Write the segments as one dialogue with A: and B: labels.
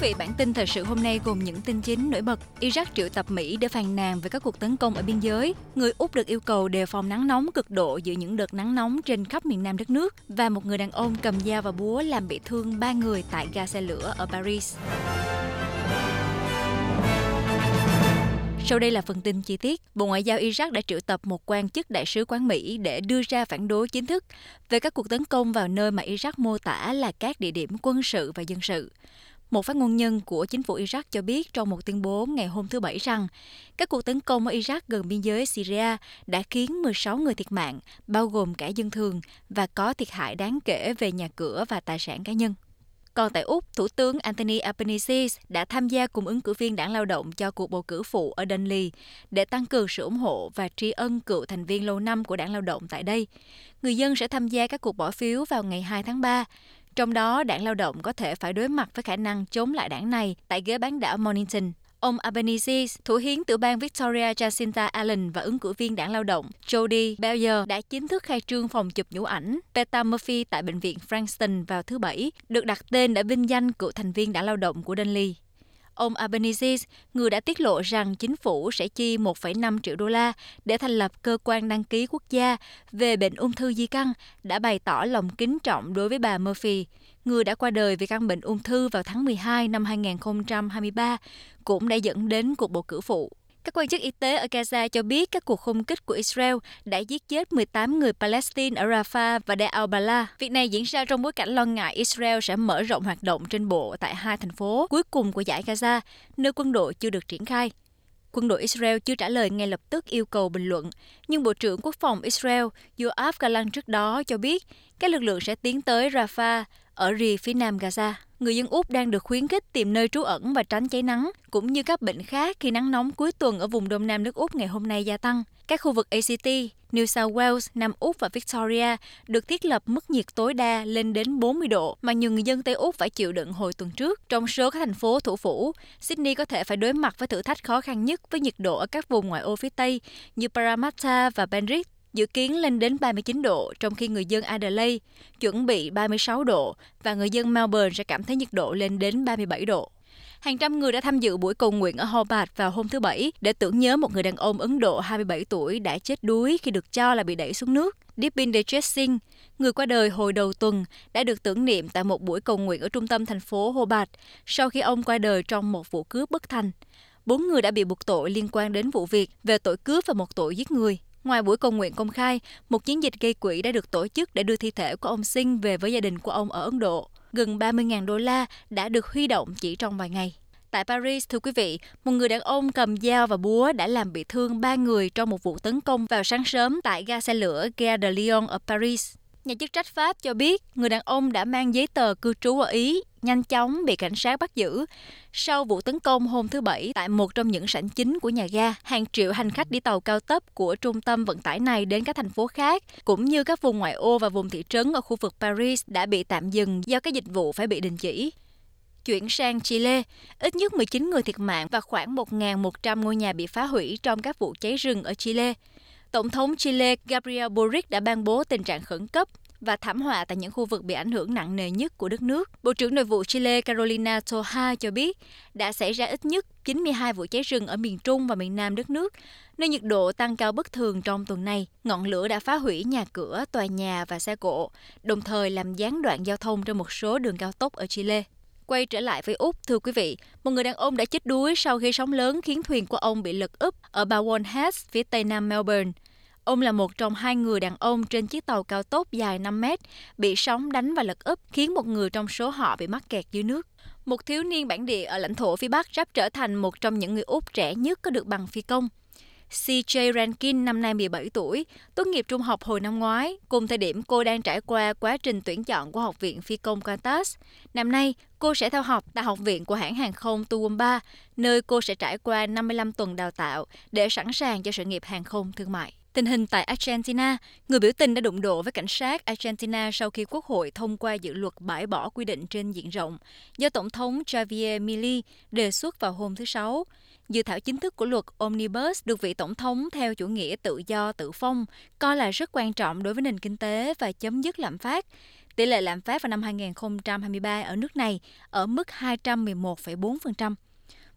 A: vị, bản tin thời sự hôm nay gồm những tin chính nổi bật. Iraq triệu tập Mỹ để phàn nàn về các cuộc tấn công ở biên giới. Người Úc được yêu cầu đề phòng nắng nóng cực độ giữa những đợt nắng nóng trên khắp miền nam đất nước. Và một người đàn ông cầm dao và búa làm bị thương ba người tại ga xe lửa ở Paris. Sau đây là phần tin chi tiết. Bộ Ngoại giao Iraq đã triệu tập một quan chức đại sứ quán Mỹ để đưa ra phản đối chính thức về các cuộc tấn công vào nơi mà Iraq mô tả là các địa điểm quân sự và dân sự. Một phát ngôn nhân của chính phủ Iraq cho biết trong một tuyên bố ngày hôm thứ Bảy rằng các cuộc tấn công ở Iraq gần biên giới Syria đã khiến 16 người thiệt mạng, bao gồm cả dân thường, và có thiệt hại đáng kể về nhà cửa và tài sản cá nhân. Còn tại Úc, Thủ tướng Anthony Albanese đã tham gia cùng ứng cử viên đảng lao động cho cuộc bầu cử phụ ở Dunley để tăng cường sự ủng hộ và tri ân cựu thành viên lâu năm của đảng lao động tại đây. Người dân sẽ tham gia các cuộc bỏ phiếu vào ngày 2 tháng 3. Trong đó, đảng lao động có thể phải đối mặt với khả năng chống lại đảng này tại ghế bán đảo Mornington. Ông Albanese, thủ hiến tiểu bang Victoria Jacinta Allen và ứng cử viên đảng lao động Jody Bellier đã chính thức khai trương phòng chụp nhũ ảnh Peter Murphy tại bệnh viện Frankston vào thứ Bảy, được đặt tên để vinh danh cựu thành viên đảng lao động của Dunley. Ông Albanese, người đã tiết lộ rằng chính phủ sẽ chi 1,5 triệu đô la để thành lập cơ quan đăng ký quốc gia về bệnh ung thư di căn, đã bày tỏ lòng kính trọng đối với bà Murphy, người đã qua đời vì căn bệnh ung thư vào tháng 12 năm 2023, cũng đã dẫn đến cuộc bầu cử phụ. Các quan chức y tế ở Gaza cho biết các cuộc không kích của Israel đã giết chết 18 người Palestine ở Rafah và Deir al-Bala. Việc này diễn ra trong bối cảnh lo ngại Israel sẽ mở rộng hoạt động trên bộ tại hai thành phố cuối cùng của giải Gaza, nơi quân đội chưa được triển khai. Quân đội Israel chưa trả lời ngay lập tức yêu cầu bình luận, nhưng Bộ trưởng Quốc phòng Israel Yoav Gallant trước đó cho biết các lực lượng sẽ tiến tới Rafah ở rìa phía nam Gaza. Người dân Úc đang được khuyến khích tìm nơi trú ẩn và tránh cháy nắng, cũng như các bệnh khác khi nắng nóng cuối tuần ở vùng đông nam nước Úc ngày hôm nay gia tăng. Các khu vực ACT, New South Wales, Nam Úc và Victoria được thiết lập mức nhiệt tối đa lên đến 40 độ mà nhiều người dân Tây Úc phải chịu đựng hồi tuần trước. Trong số các thành phố thủ phủ, Sydney có thể phải đối mặt với thử thách khó khăn nhất với nhiệt độ ở các vùng ngoại ô phía Tây như Parramatta và Penrith dự kiến lên đến 39 độ, trong khi người dân Adelaide chuẩn bị 36 độ và người dân Melbourne sẽ cảm thấy nhiệt độ lên đến 37 độ. Hàng trăm người đã tham dự buổi cầu nguyện ở Hobart vào hôm thứ Bảy để tưởng nhớ một người đàn ông Ấn Độ 27 tuổi đã chết đuối khi được cho là bị đẩy xuống nước. Dipinder Singh, người qua đời hồi đầu tuần, đã được tưởng niệm tại một buổi cầu nguyện ở trung tâm thành phố Hobart sau khi ông qua đời trong một vụ cướp bất thành. Bốn người đã bị buộc tội liên quan đến vụ việc về tội cướp và một tội giết người. Ngoài buổi cầu nguyện công khai, một chiến dịch gây quỹ đã được tổ chức để đưa thi thể của ông Singh về với gia đình của ông ở Ấn Độ. Gần 30.000 đô la đã được huy động chỉ trong vài ngày. Tại Paris, thưa quý vị, một người đàn ông cầm dao và búa đã làm bị thương ba người trong một vụ tấn công vào sáng sớm tại ga xe lửa Gare de Lyon ở Paris. Nhà chức trách Pháp cho biết người đàn ông đã mang giấy tờ cư trú ở Ý nhanh chóng bị cảnh sát bắt giữ. Sau vụ tấn công hôm thứ Bảy tại một trong những sảnh chính của nhà ga, hàng triệu hành khách đi tàu cao tốc của trung tâm vận tải này đến các thành phố khác, cũng như các vùng ngoại ô và vùng thị trấn ở khu vực Paris đã bị tạm dừng do các dịch vụ phải bị đình chỉ. Chuyển sang Chile, ít nhất 19 người thiệt mạng và khoảng 1.100 ngôi nhà bị phá hủy trong các vụ cháy rừng ở Chile. Tổng thống Chile Gabriel Boric đã ban bố tình trạng khẩn cấp và thảm họa tại những khu vực bị ảnh hưởng nặng nề nhất của đất nước. Bộ trưởng Nội vụ Chile Carolina Toha cho biết đã xảy ra ít nhất 92 vụ cháy rừng ở miền Trung và miền Nam đất nước, nơi nhiệt độ tăng cao bất thường trong tuần này. Ngọn lửa đã phá hủy nhà cửa, tòa nhà và xe cộ, đồng thời làm gián đoạn giao thông trên một số đường cao tốc ở Chile. Quay trở lại với Úc, thưa quý vị, một người đàn ông đã chết đuối sau khi sóng lớn khiến thuyền của ông bị lật úp ở Bowen Heads, phía tây nam Melbourne. Ông là một trong hai người đàn ông trên chiếc tàu cao tốc dài 5 mét, bị sóng đánh và lật úp, khiến một người trong số họ bị mắc kẹt dưới nước. Một thiếu niên bản địa ở lãnh thổ phía Bắc sắp trở thành một trong những người Úc trẻ nhất có được bằng phi công. CJ Rankin năm nay 17 tuổi, tốt nghiệp trung học hồi năm ngoái, cùng thời điểm cô đang trải qua quá trình tuyển chọn của Học viện Phi công Qantas. Năm nay, cô sẽ theo học tại Học viện của hãng hàng không Toowoomba, nơi cô sẽ trải qua 55 tuần đào tạo để sẵn sàng cho sự nghiệp hàng không thương mại. Tình hình tại Argentina, người biểu tình đã đụng độ với cảnh sát Argentina sau khi Quốc hội thông qua dự luật bãi bỏ quy định trên diện rộng do Tổng thống Javier Milei đề xuất vào hôm thứ Sáu. Dự thảo chính thức của luật Omnibus được vị Tổng thống theo chủ nghĩa tự do tự phong coi là rất quan trọng đối với nền kinh tế và chấm dứt lạm phát. Tỷ lệ lạm phát vào năm 2023 ở nước này ở mức 211,4%.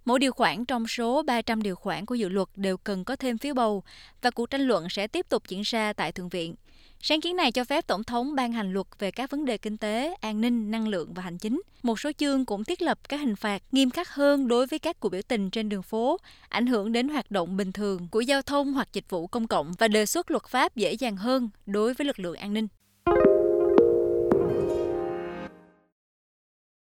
A: Mỗi điều khoản trong số 300 điều khoản của dự luật đều cần có thêm phiếu bầu và cuộc tranh luận sẽ tiếp tục diễn ra tại Thượng viện. Sáng kiến này cho phép Tổng thống ban hành luật về các vấn đề kinh tế, an ninh, năng lượng và hành chính. Một số chương cũng thiết lập các hình phạt nghiêm khắc hơn đối với các cuộc biểu tình trên đường phố, ảnh hưởng đến hoạt động bình thường của giao thông hoặc dịch vụ công cộng và đề xuất luật pháp dễ dàng hơn đối với lực lượng an ninh.